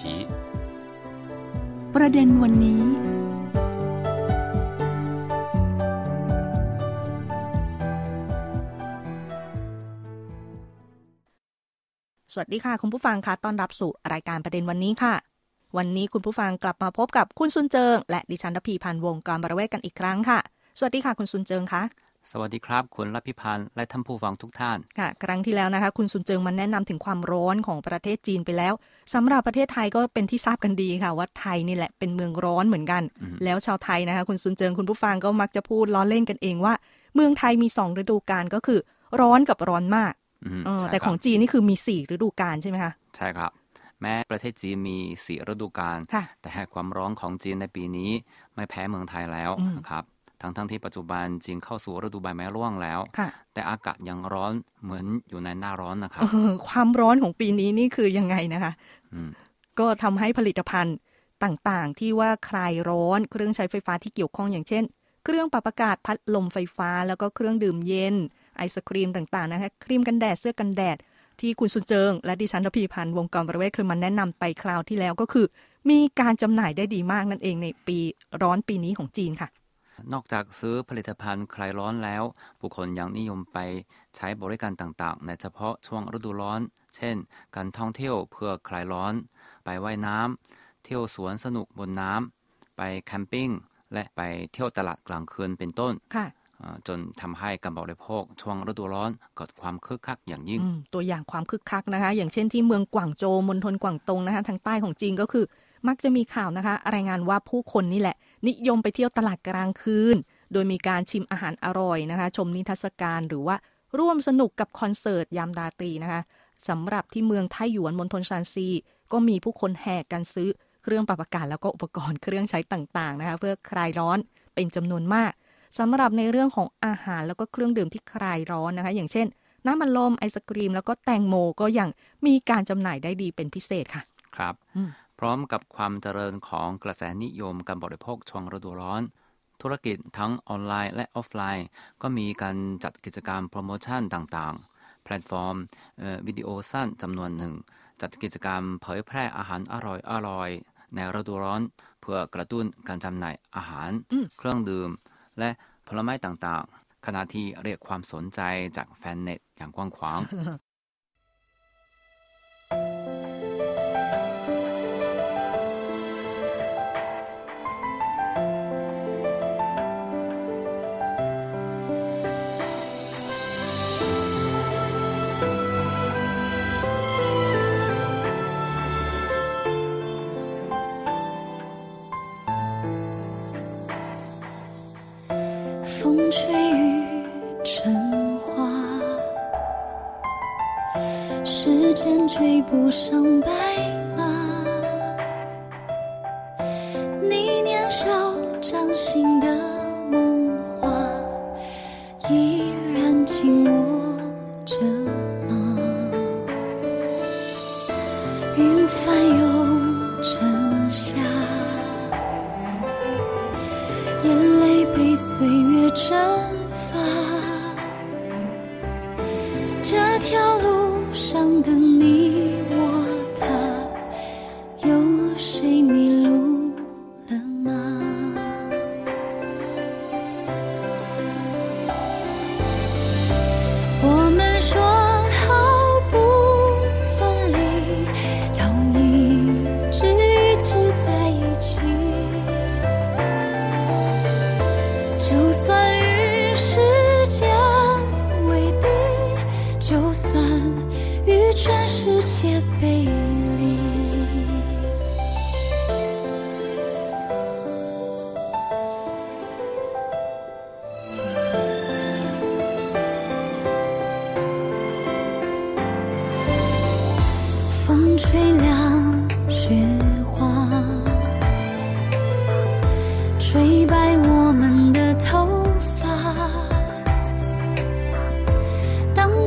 题ประเด็นวันนี้ สวัสดีค่ะ คุณผู้ฟังคะต้อนรับสู่รายการประเด็นวันนี้ค่ะ วันนี้คุณผู้ฟังกลับมาพบกับคุณซุนเจิง และดิฉันรพีพันธ์วงการบริเวศกันอีกครั้งค่ะ สวัสดีค่ะคุณซุนเจิงคะ สวัสดีครับ คุณรัพิพันธ์และท่านผู้ฟังทุกท่านค่ะครั้งที่แล้วนะคะ คุณซุนเจิงมันแนะนำถึงความร้อนของประเทศจีนไปแล้วสำหรับประเทศไทยก็เป็นที่ทราบกันดีค่ะ ว่าไทยนี่แหละเป็นเมืองร้อนเหมือนกันอืมแล้วชาวไทยนะคะ คุณซุนเจิงคุณผู้ฟังก็มักจะพูดล้อเล่นกันเองว่า เมืองไทยมีสองฤดูกาลก็คือ ร้อนกับร้อนมากอืมเออใช่แต่ครับของจีนนี่คือมีสี่ฤดูกาลใช่ไหมคะใช่ครับ แม้ประเทศจีนมีสี่ฤดูกาลค่ะแต่ความร้อนของจีนในปีนี้ไม่แพ้เมืองไทยแล้วอืมนะครับ ทั้งทั้งๆที่ปัจจุบันจีนเข้าสู่ฤดูใบไม้ร่วงแล้วค่ะแต่อากาศยังร้อนเหมือนอยู่ในหน้าร้อนนะครับเออความร้อนของปีนี้นี่คือยังไงนะคะอืมก็ทำให้ผลิตภัณฑ์ต่างๆ ที่ว่าคลายร้อนเครื่องใช้ไฟฟ้าที่เกี่ยวข้องอย่างเช่น เครื่องปรับอากาศพัดลมไฟฟ้า แล้วก็เครื่องดื่มเย็น ไอศครีมต่างๆนะคะครีมกันแดดเสื้อกันแดดที่คุณสุนเจิง และดิฉันทพีพันธ์วงการประเวศเคยมาแนะนำไปคราวที่แล้วก็คือ มีการจำหน่ายได้ดีมากนั่นเองในปีร้อนปีนี้ของจีนค่ะ นอกจากซื้อผลิตภัณฑ์คลายร้อนแล้วผู้คนยังนิยมไปใช้บริการต่างๆ ในเฉพาะช่วงฤดูร้อน เช่น การท่องเที่ยวเพื่อคลายร้อน ไปว่ายน้ำ เที่ยวสวนสนุกบนน้ำ ไปแคมปิ้ง และไปเที่ยวตลาดกลางคืนเป็นต้นค่ะเอ่อจนทำให้การบริโภคช่วงฤดูร้อนเกิดความคึกคักอย่างยิ่งอืมตัวอย่างความคึกคักนะคะ อย่างเช่นที่เมืองกวางโจวมณฑลกวางตงนะคะทางใต้ของจีนก็คือ มักจะมีข่าวนะคะ รายงานว่าผู้คนนี่แหละ นิยมไปเที่ยวตลาดกลางคืน โดยมีการชิมอาหารอร่อยนะคะ ชมนิทรรศการหรือว่าร่วมสนุกกับคอนเสิร์ตยามราตรีนะคะสำหรับที่เมืองไทหยวนมณฑลซานซี ก็มีผู้คนแห่กันซื้อเครื่องปรับอากาศแล้วก็อุปกรณ์เครื่องใช้ต่างๆนะคะ เพื่อคลายร้อนเป็นจำนวนมากสำหรับในเรื่องของอาหารแล้วก็เครื่องดื่มที่คลายร้อนนะคะ อย่างเช่น น้ำมันลมไอศกรีม แล้วก็แตงโมก็ยังมีการจำหน่ายได้ดีเป็นพิเศษค่ะ ครับอืม พร้อมกับความเจริญของกระแสนิยมการบริโภคช่วงฤดูร้อน ธุรกิจทั้งออนไลน์และออฟไลน์ ก็มีการจัดกิจกรรมโปรโมชั่นต่างๆ แพลตฟอร์มเอ่อวิดีโอสั้นจำนวนหนึ่ง จัดกิจกรรมเผยแพร่อาหารอร่อยๆในฤดูร้อน เพื่อกระตุ้นการจำหน่ายอาหารอืมเครื่องดื่ม และผลไม้ต่างๆขณะที่เรียกความสนใจจากแฟนเน็ตอย่างกว้างขวาง 风吹雨成花，时间追不上白马。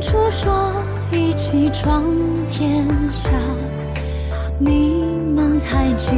当初说一起闯天下，你们还记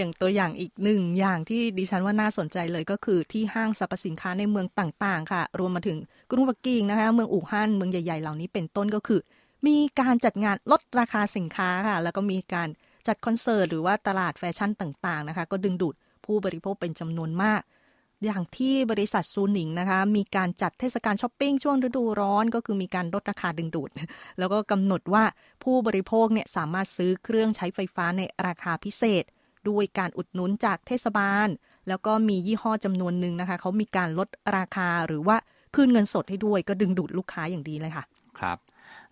อย่างตัวอย่างอีกหนึ่งอย่างที่ดิฉันว่าน่าสนใจเลยก็คือที่ห้างสรรพสินค้าในเมืองต่างๆ ค่ะ รวมมาถึงกรุงปักกิ่งนะคะ เมืองอู่ฮั่นเมืองใหญ่ๆ เหล่านี้เป็นต้นก็คือ มีการจัดงานลดราคาสินค้าค่ะ แล้วก็มีการจัดคอนเสิร์ตหรือว่าตลาดแฟชั่นต่างๆนะคะ ก็ดึงดูดผู้บริโภคเป็นจำนวนมาก อย่างที่บริษัทซูนิงนะคะ มีการจัดเทศกาลช้อปปิ้งช่วงฤดูร้อนก็คือมีการลดราคาดึงดูด แล้วก็กำหนดว่าผู้บริโภคเนี่ยสามารถซื้อเครื่องใช้ไฟฟ้าในราคาพิเศษ ด้วยการอุดหนุนจากเทศบาล แล้วก็มียี่ห้อจำนวนหนึ่งนะคะเขามีการลดราคาหรือว่าคืนเงินสดให้ด้วย ก็ดึงดูดลูกค้าอย่างดีเลยค่ะ ครับ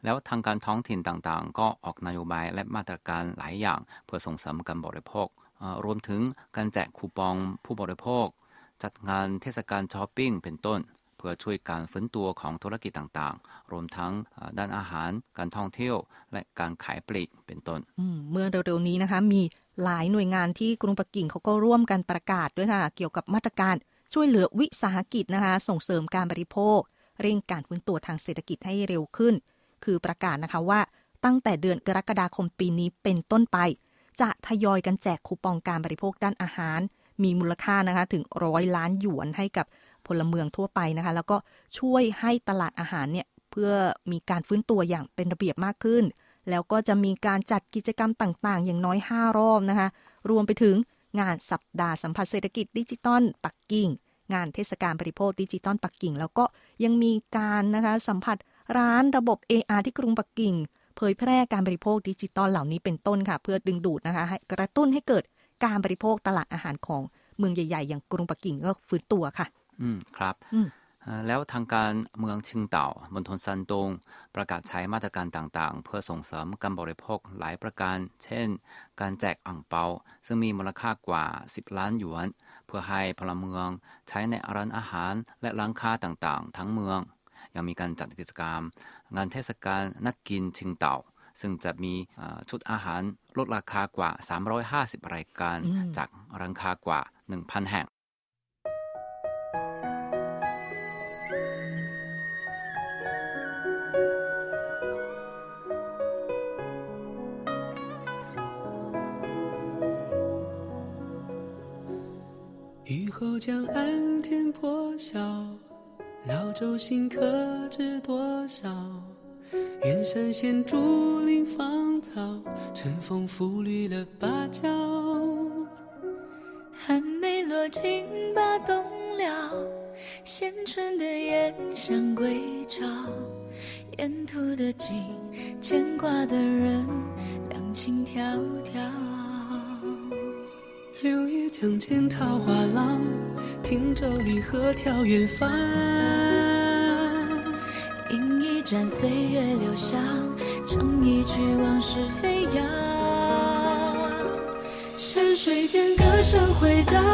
แล้วทางการท้องถิ่นต่างๆ ก็ออกนโยบายและมาตรการหลายอย่าง เพื่อส่งเสริมการบริโภคเอ่อรวมถึงการแจกคูปองผู้บริโภค จัดงานเทศกาลช้อปปิ้งเป็นต้น เพื่อช่วยการฟื้นตัวของธุรกิจต่างๆ รวมทั้งเอ่อด้านอาหาร การท่องเที่ยว และการขายปลีกเป็นต้นอืมเมื่อเร็วๆนี้นะคะมี หลายหน่วยงานที่กรุงปักกิ่งเขาก็ร่วมกันประกาศด้วยค่ะ เกี่ยวกับมาตรการช่วยเหลือวิสาหกิจนะคะ ส่งเสริมการบริโภค เร่งการฟื้นตัวทางเศรษฐกิจให้เร็วขึ้น คือประกาศนะคะว่าตั้งแต่เดือนกรกฎาคมปีนี้เป็นต้นไป จะทยอยกันแจกคูปองการบริโภคด้านอาหาร มีมูลค่านะคะถึงร้อยล้านหยวนให้กับพลเมืองทั่วไปนะคะ แล้วก็ช่วยให้ตลาดอาหารเนี่ยเพื่อมีการฟื้นตัวอย่างเป็นระเบียบมากขึ้น แล้วก็จะมีการจัดกิจกรรมต่างๆ อย่างน้อย 5 รอบนะคะ รวมไปถึงงานสัปดาห์สัมผัสเศรษฐกิจดิจิตอลปักกิ่ง งานเทศกาลบริโภคดิจิตอลปักกิ่ง แล้วก็ยังมีการนะคะสัมผัสร้านระบบ AR ที่กรุงปักกิ่ง เผยแพร่การบริโภคดิจิตอลเหล่านี้เป็นต้นค่ะ เพื่อดึงดูดนะคะให้กระตุ้นให้เกิดการบริโภคตลาดอาหารของเมืองใหญ่ ๆ อย่างกรุงปักกิ่งก็ฟื้นตัวค่ะ อืมครับอืมเอ่อ แล้วทางการเมืองชิงเต่ามณฑลซันตงประกาศใช้มาตรการต่างๆ เพื่อส่งเสริมการบริโภคหลายประการ เช่น การแจกอ่างเปา ซึ่งมีมูลค่ากว่า 10 ล้านหยวน เพื่อให้พลเมืองใช้ในร้านอาหารและร้านค้าต่างๆ ทั้งเมือง ยังมีการจัดกิจกรรม งานเทศกาลนักกินชิงเต่า ซึ่งจะมีเอ่อชุดอาหารลดราคากว่า 350 รายการอืมจากร้านค้ากว่า 1,000 แห่ง 江岸天破晓，老舟新客知多少？远山衔竹林芳草，春风拂绿了芭蕉。寒梅落尽把冬了，衔春的燕想归巢，沿途的景，牵挂的人，两情迢迢。柳叶江间桃花浪，汀洲离合眺远方。饮一盏岁月留香，唱一曲往事飞扬。山水间歌声回荡，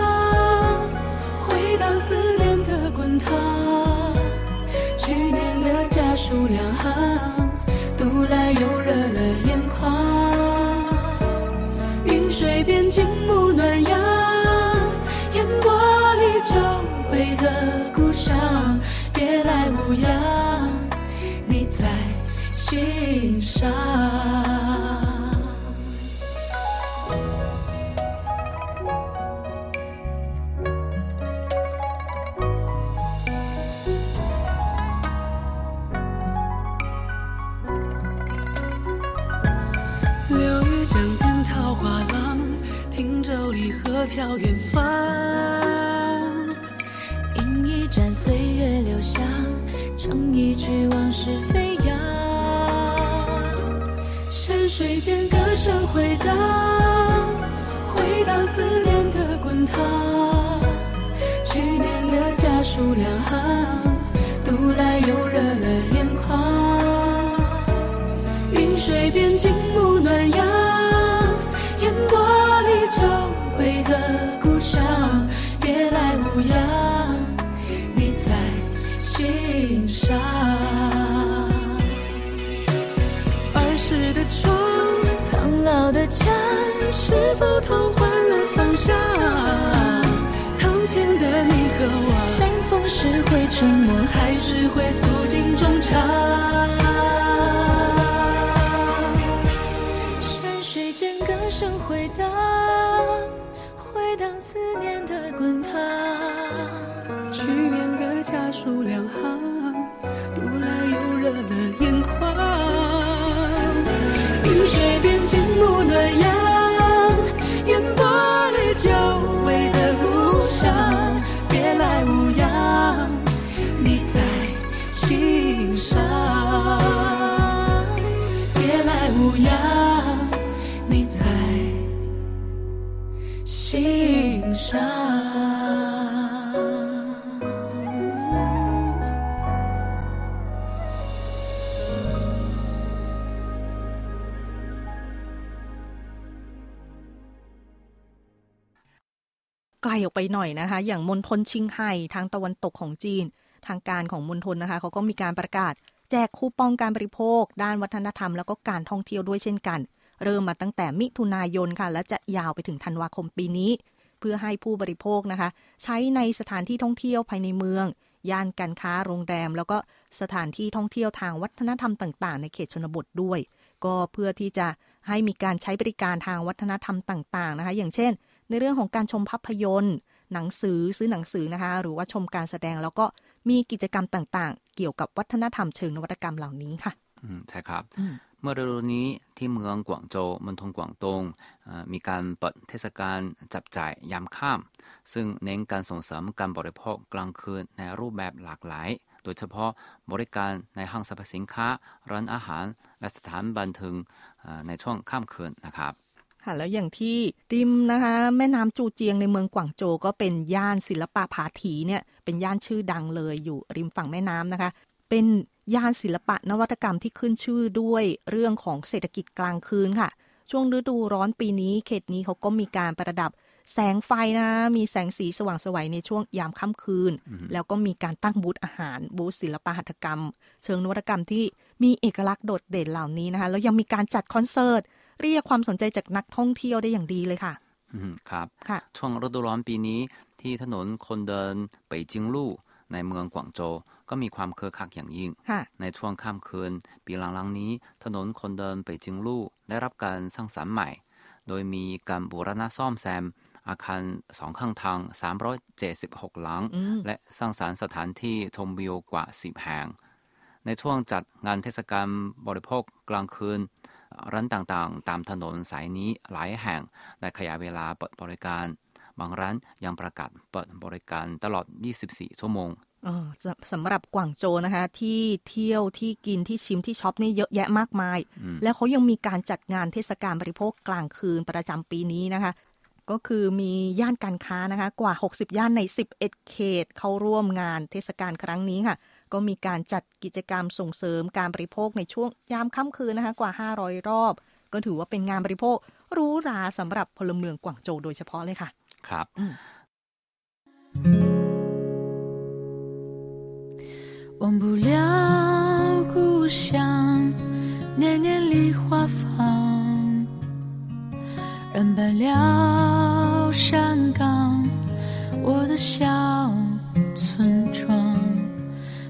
回荡思念的滚烫。去年的家书两行，的故乡，别来无恙，你在心上。山水间歌声回荡回荡思念的滚烫。去年的家书两行读来又热了眼眶。云水边静沐暖阳烟波里久违的故乡别来无恙。家，是否同换了方向？堂前的你和我，相逢时会沉默，还是会诉尽衷肠？山水间歌声回荡，回荡思念的滚烫。去年的家书两行，读来又热了眼 ไกลออกไปหน่อยนะคะ อย่างมณฑลชิงไห่ทางตะวันตกของจีน ทางการของมณฑลนะคะเขาก็มีการประกาศ แจกคูปองการบริโภค ด้านวัฒนธรรมแล้วก็การท่องเที่ยวด้วยเช่นกัน เริ่มมาตั้งแต่มิถุนายนค่ะ และจะยาวไปถึงธันวาคมปีนี้ พื่อให้ผู้บริโภคนะคะ ใช้ในสถานที่ท่องเที่ยวภายในเมือง ย่านการค้าโรงแรม แล้วก็สถานที่ท่องเที่ยวทางวัฒนธรรมต่างๆ ในเขตชนบทด้วย ก็เพื่อที่จะให้มีการใช้บริการทางวัฒนธรรมต่าง ๆ นะคะ อย่างเช่น ในเรื่องของการชมภาพยนตร์หนังสือซื้อหนังสือนะคะ หรือว่าชมการแสดงแล้วก็มีกิจกรรมต่างๆ เกี่ยวกับวัฒนธรรมเชิงนวัตกรรมเหล่านี้ค่ะอืมใช่ครับอืม เมื่อเร็วๆนี้ที่เมืองกวางโจวมณฑลกวางตงมีการเปิดเทศกาลจับจ่ายยามค่ำซึ่งเน้นการส่งเสริมการบริโภคกลางคืนในรูปแบบหลากหลาย โดยเฉพาะบริการในห้างสรรพสินค้า ร้านอาหาร และสถานบันเทิงในช่วงค่ำคืนนะครับค่ะแล้วอย่างที่ริมนะคะ แม่น้ำจูเจียงในเมืองกวางโจก็เป็นย่านศิลปะผาถีเนี่ยเป็นย่านชื่อดังเลยอยู่ริมฝั่งแม่น้ำนะคะ เป็น ย่านศิลปะนวัตกรรมที่ขึ้นชื่อด้วยเรื่องของเศรษฐกิจกลางคืนค่ะ ช่วงฤดูร้อนปีนี้เขตนี้เขาก็มีการประดับแสงไฟนะ มีแสงสีสว่างไสวัยในช่วงยามค่ำคืน แล้วก็มีการตั้งบูธอาหาร บูธศิลปะหัตถกรรม เชิงนวัตกรรมที่มีเอกลักษณ์โดดเด่นเหล่านี้นะคะ แล้วยังมีการจัดคอนเสิร์ต เรียกความสนใจจากนักท่องเที่ยวได้อย่างดีเลยค่ะอืมครับค่ะช่วงฤดูร้อนปีนี้ที่ถนนคนเดินเป่ยจิงลู่ ในเมืองกวางโจวก็มีความคึกคักอย่างยิ่งค่ะในช่วงค่ำคืน ปีหลังๆนี้ ถนนคนเดินเป่ยจิงลู่ได้รับการสร้างสรรค์ใหม่ โดยมีการบูรณะซ่อมแซม อาคารสองข้างทาง 376 หลังอืมและสร้างสรรค์สถานที่ชมวิวกว่า 10 แห่ง ในช่วงจัดงานเทศกาลบริโภคกลางคืนร้านต่างๆ ตามถนนสายนี้หลายแห่งได้ขยายเวลาเปิดบริการ บางร้านยังประกาศเปิดบริการตลอด 24 ชั่วโมงเออสสำหรับกวางโจวนะคะ ที่เที่ยวที่กินที่ชิมที่ช็อปนี่เยอะแยะมากมายอืมแล้วเขายังมีการจัดงานเทศกาลบริโภคกลางคืนประจำปีนี้นะคะ ก็คือมีย่านการค้านะคะ กว่า 60 ย่านใน 11 เขต เข้าร่วมงานเทศกาลครั้งนี้ค่ะ ก็มีการจัดกิจกรรมส่งเสริมการบริโภคในช่วงยามค่ำคืนนะคะ กว่า 500 รอบ ก็ถือว่าเป็นงานบริโภคหรูหราสำหรับพลเมืองกวางโจวโดยเฉพาะเลยค่ะ ครับ 忘不了故乡，年年梨花放，染白了山岗，我的小村庄。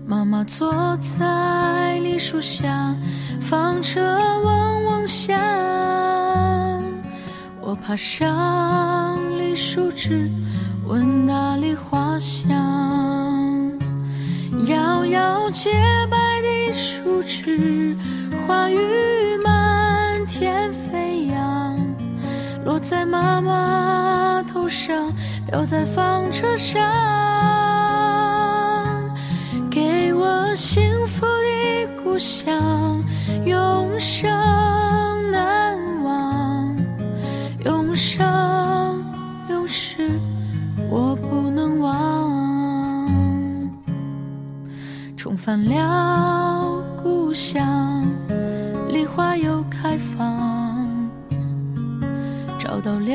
妈妈坐在梨树下，纺车嗡嗡响。 我爬上梨树枝，闻那梨花香。摇摇洁白的树枝，花雨满天飞扬，落在妈妈头上，飘在纺车上，给我幸福的故乡，永生翻了故乡，梨花又开放，找到了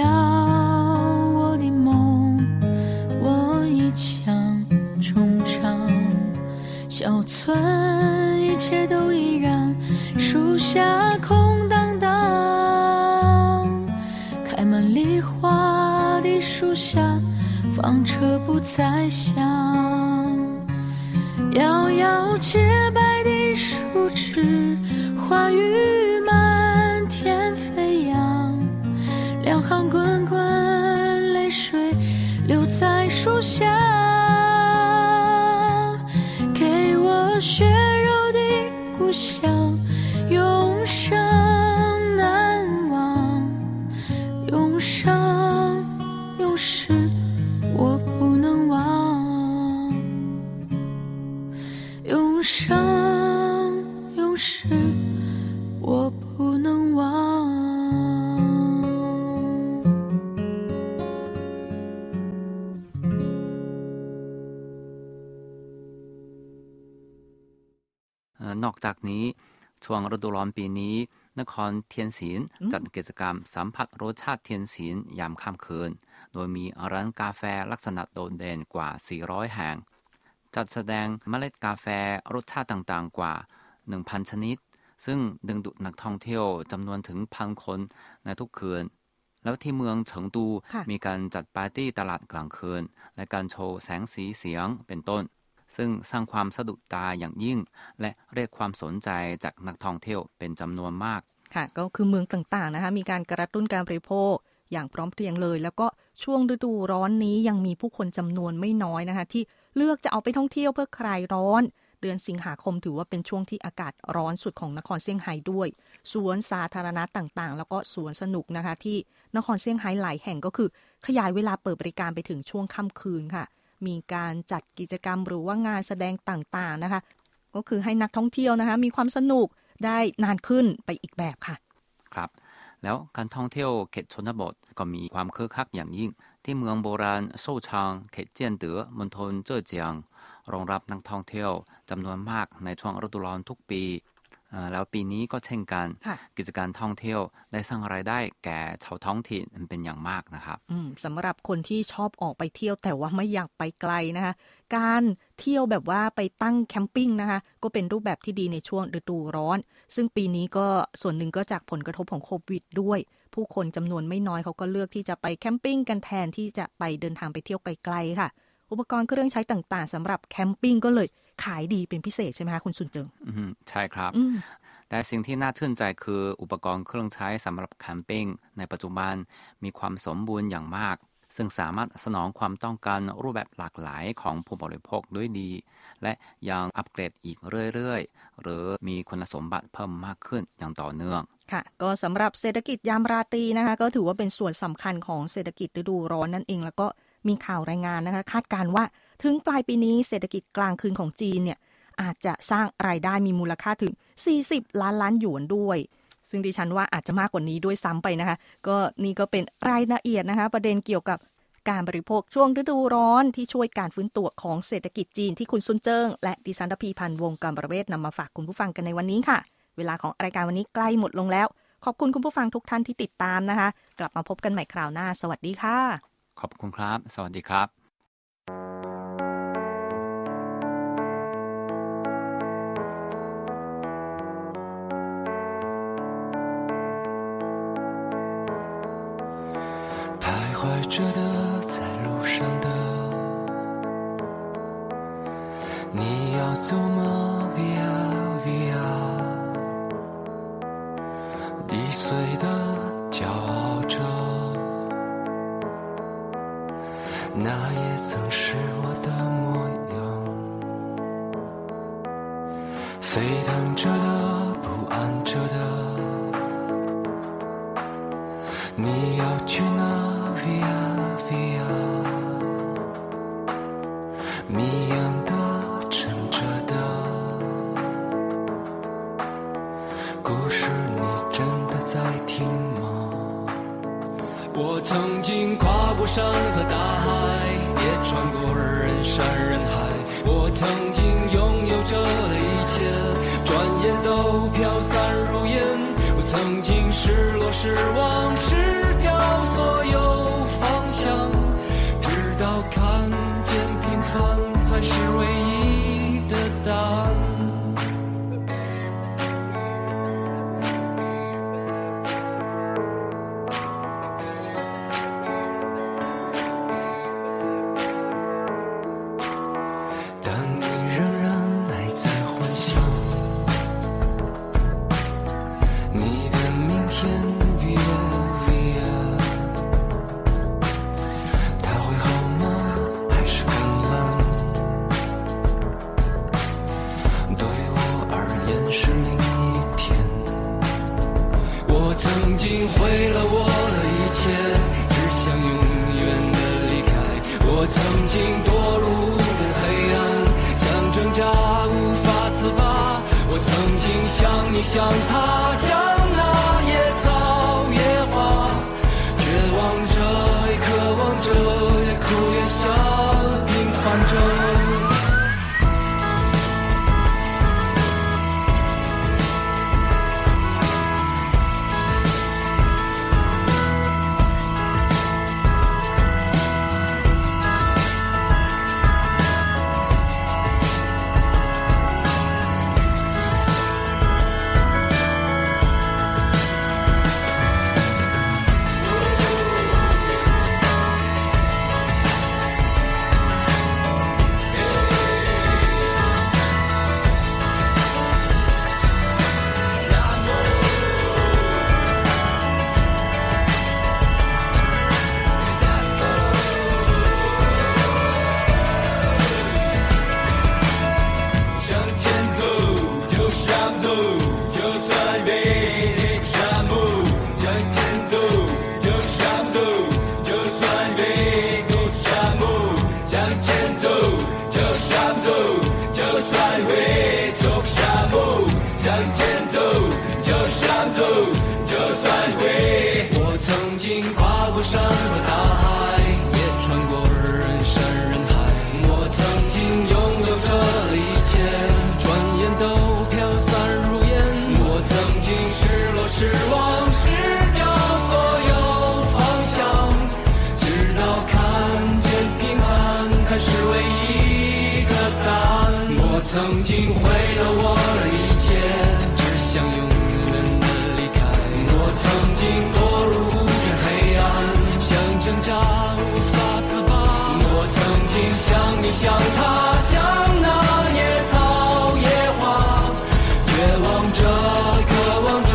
我的梦，我一腔衷肠。小村一切都依然，树下空荡荡，开满梨花的树下，房车不再响。摇摇洁白的树枝，花雨满天飞扬，两行滚滚泪水留在树下，给我血肉的故乡， นอกจากนี้ ช่วงฤดูร้อนปีนี้ นครเทียนศิลป์จัดกิจกรรมสัมผัสรสชาติเทียนศิลป์ยามค่ำคืน โดยมีร้านกาแฟลักษณะโดดเด่นกว่า 400 แห่ง จัดแสดงเมล็ดกาแฟรสชาติต่างๆกว่า 1,000 ชนิด ซึ่งดึงดูดนักท่องเที่ยวจำนวนถึงพันคนในทุกคืนแล้วที่เมืองเฉิงตูค่ะมีการจัดปาร์ตี้ตลาดกลางคืน และการโชว์แสงสีเสียงเป็นต้น ซึ่งสร้างความสะดุดตาอย่างยิ่ง และเรียกความสนใจจากนักท่องเที่ยวเป็นจำนวนมาก ค่ะ ก็คือเมืองต่างๆนะคะมีการกระตุ้นการบริโภคอย่างพร้อมเพรียงเลย แล้วก็ช่วงฤดูร้อนนี้ยังมีผู้คนจำนวนไม่น้อยนะคะ ที่เลือกจะเอาไปท่องเที่ยวเพื่อคลายร้อน เดือนสิงหาคมถือว่าเป็นช่วงที่อากาศร้อนสุดของนครเซี่ยงไฮ้ด้วย สวนสาธารณะต่างๆ แล้วก็สวนสนุกนะคะ ที่นครเซี่ยงไฮ้หลายแห่งก็คือ ขยายเวลาเปิดบริการไปถึงช่วงค่ำคืนค่ะ มีการจัดกิจกรรมหรือว่างานแสดงต่างๆนะคะ ก็คือให้นักท่องเที่ยวนะคะ มีความสนุกได้นานขึ้นไปอีกแบบค่ะ ครับ แล้วการท่องเที่ยวเขตชนบทก็มีความคึกคักอย่างยิ่ง ที่เมืองโบราณโซชางเขตเจียนเต๋อมณฑลเจ้อเจียงรองรับนักท่องเที่ยวจำนวนมากในช่วงฤดูร้อนทุกปี แล้วปีนี้ก็เช่นกันค่ะกิจการท่องเที่ยวได้สร้างรายได้แก่ชาวท้องถิ่นเป็นอย่างมากนะครับอืมสำหรับคนที่ชอบออกไปเที่ยวแต่ว่าไม่อยากไปไกลนะคะการเที่ยวแบบว่าไปตั้งแคมปิ้งนะคะก็เป็นรูปแบบที่ดีในช่วงฤดูร้อน ซึ่งปีนี้ก็ส่วนหนึ่งก็จากผลกระทบของโควิดด้วย ผู้คนจำนวนไม่น้อยเขาก็เลือกที่จะไปแคมปิ้งกันแทนที่จะไปเดินทางไปเที่ยวไกลๆค่ะ อุปกรณ์เครื่องใช้ต่างๆสำหรับแคมปิ้งก็เลย ขายดีเป็นพิเศษใช่ไหมคะคุณสุนเจิงอืมใช่ครับอืมแต่สิ่งที่น่าชื่นใจคืออุปกรณ์เครื่องใช้สำหรับแคมปิ้งในปัจจุบันมีความสมบูรณ์อย่างมาก ซึ่งสามารถสนองความต้องการรูปแบบหลากหลายของผู้บริโภคด้วยดี และยังอัปเกรดอีกเรื่อยๆ หรือมีคุณสมบัติเพิ่มมากขึ้นอย่างต่อเนื่องค่ะก็สำหรับเศรษฐกิจยามราตรีนะคะ ก็ถือว่าเป็นส่วนสำคัญของเศรษฐกิจฤดูร้อนนั่นเอง แล้วก็มีข่าวรายงานนะคะ คาดการณ์ว่า ถึงปลายปีนี้เศรษฐกิจกลางคืนของจีนเนี่ยอาจจะสร้างรายได้มีมูลค่าถึง 40 ล้านล้านหยวนด้วย ซึ่งดิฉันว่าอาจจะมากกว่านี้ด้วยซ้ำไปนะคะ ก็นี่ก็เป็นรายละเอียดนะคะ ประเด็นเกี่ยวกับการบริโภคช่วงฤดูร้อนที่ช่วยการฟื้นตัวของเศรษฐกิจจีนที่คุณซุนเจิ้งและดิฉันรพีพันธ์วงการประเวศนำมาฝากคุณผู้ฟังกันในวันนี้ค่ะ เวลาของรายการวันนี้ใกล้หมดลงแล้ว ขอบคุณคุณผู้ฟังทุกท่านที่ติดตามนะคะ กลับมาพบกันใหม่คราวหน้า สวัสดีค่ะ ขอบคุณครับ สวัสดีครับ 着的，在路上的，你要走吗？Via Via，易碎的骄傲着，那也曾是我的模样。沸腾着的，另一天。我曾经毁了我的一切，只想永远的离开。我曾经堕入了黑暗，想挣扎无法自拔。我曾经像你，像他，像那野草野花，绝望着，也渴望着，也哭也笑，经跨过山和大海，也穿过人山人海。我曾经拥有着一切，转眼都飘散如烟。我曾经失落失望，失掉所有方向，直到看见平凡才是唯一的答案。我曾经毁像，他，像那野草野花，绝望着，渴望着，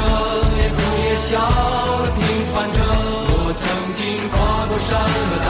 也哭也笑平凡着。我曾经跨过山和